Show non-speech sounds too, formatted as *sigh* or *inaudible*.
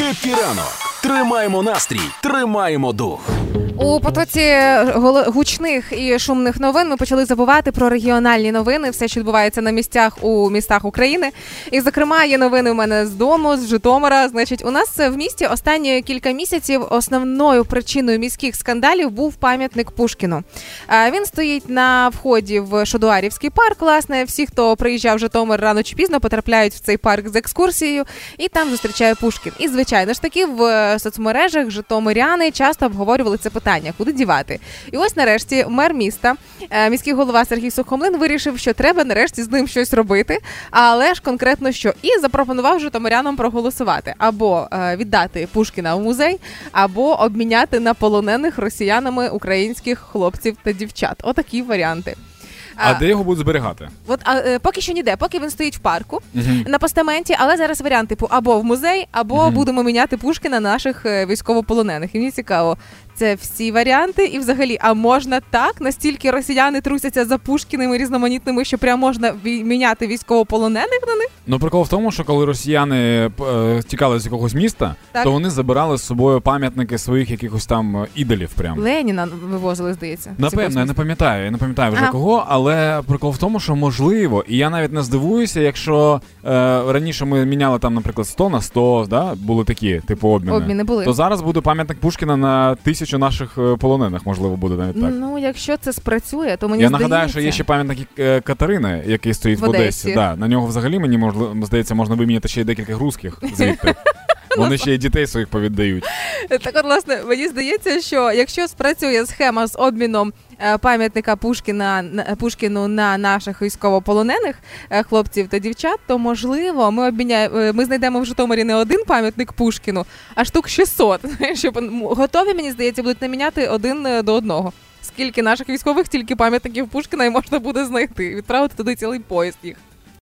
Хеппі ранок. Тримаємо настрій, тримаємо дух. У потоці гучних і шумних новин ми почали забувати про регіональні новини, все, що відбувається на місцях у містах України. І, зокрема, є новини у мене з дому, з Житомира. Значить, у нас в місті останні кілька місяців основною причиною міських скандалів був пам'ятник Пушкіну. Він стоїть на вході в Шодуарівський парк. Власне, всі, хто приїжджав в Житомир рано чи пізно, потрапляють в цей парк з екскурсією, і там зустрічає Пушкін. І звичайно ж таки в соцмережах Житомиряни часто обговорювали це питання питання, куди дівати. І ось нарешті мер міста, е, міський голова Сергій Сухомлин вирішив, що треба нарешті з ним щось робити, але ж конкретно що і запропонував житомирянам проголосувати або е, віддати Пушкіна в музей, або обміняти на полонених росіянами українських хлопців та дівчат. Отакі варіанти. А, а де його будуть зберігати? От а, е, поки що ніде, поки він стоїть в парку uh на постаменті, але зараз варіант типу або в музей, або uh будемо міняти Пушкіна наших військовополонених. І мені цікаво, це всі варіанти, і взагалі, а можна так настільки росіяни трусяться за Пушкіними різноманітними, що прям можна міняти військовополонених на них? Ну прикол в тому, що коли росіяни е, тікали з якогось міста, так. то вони забирали з собою пам'ятники своїх якихось там е, ідолів. Прям Леніна вивозили, здається. Напевно, я не пам'ятаю. Я не пам'ятаю вже ага. кого, але прикол в тому, що можливо, і я навіть не здивуюся, якщо е, раніше ми міняли там, наприклад, 100 на 100, да, були такі типу обміни. Обміни були. То зараз буде пам'ятник Пушкіна на тисячу тисячу наших е, полонених, можливо, буде навіть так. Ну, якщо це спрацює, то мені я здається... нагадаю, що є ще пам'ятник е, Катерини, який стоїть в, в Одесі. Одесі. Да, На нього взагалі мені можливо здається, можна виміняти ще й декілька русських звідти. *laughs* Вони ще й дітей своїх повіддають. Так, от, власне, мені здається, що якщо спрацює схема з обміном е, пам'ятника Пушкіна Пушкіну на наших військовополонених е, хлопців та дівчат, то можливо ми обміняємо, е, ми знайдемо в Житомирі не один пам'ятник Пушкіну, а штук 600. *laughs* Щоб готові, мені здається, будуть наміняти один до одного. Скільки наших військових, тільки пам'ятників Пушкіна і можна буде знайти. Відправити туди цілий поїзд їх.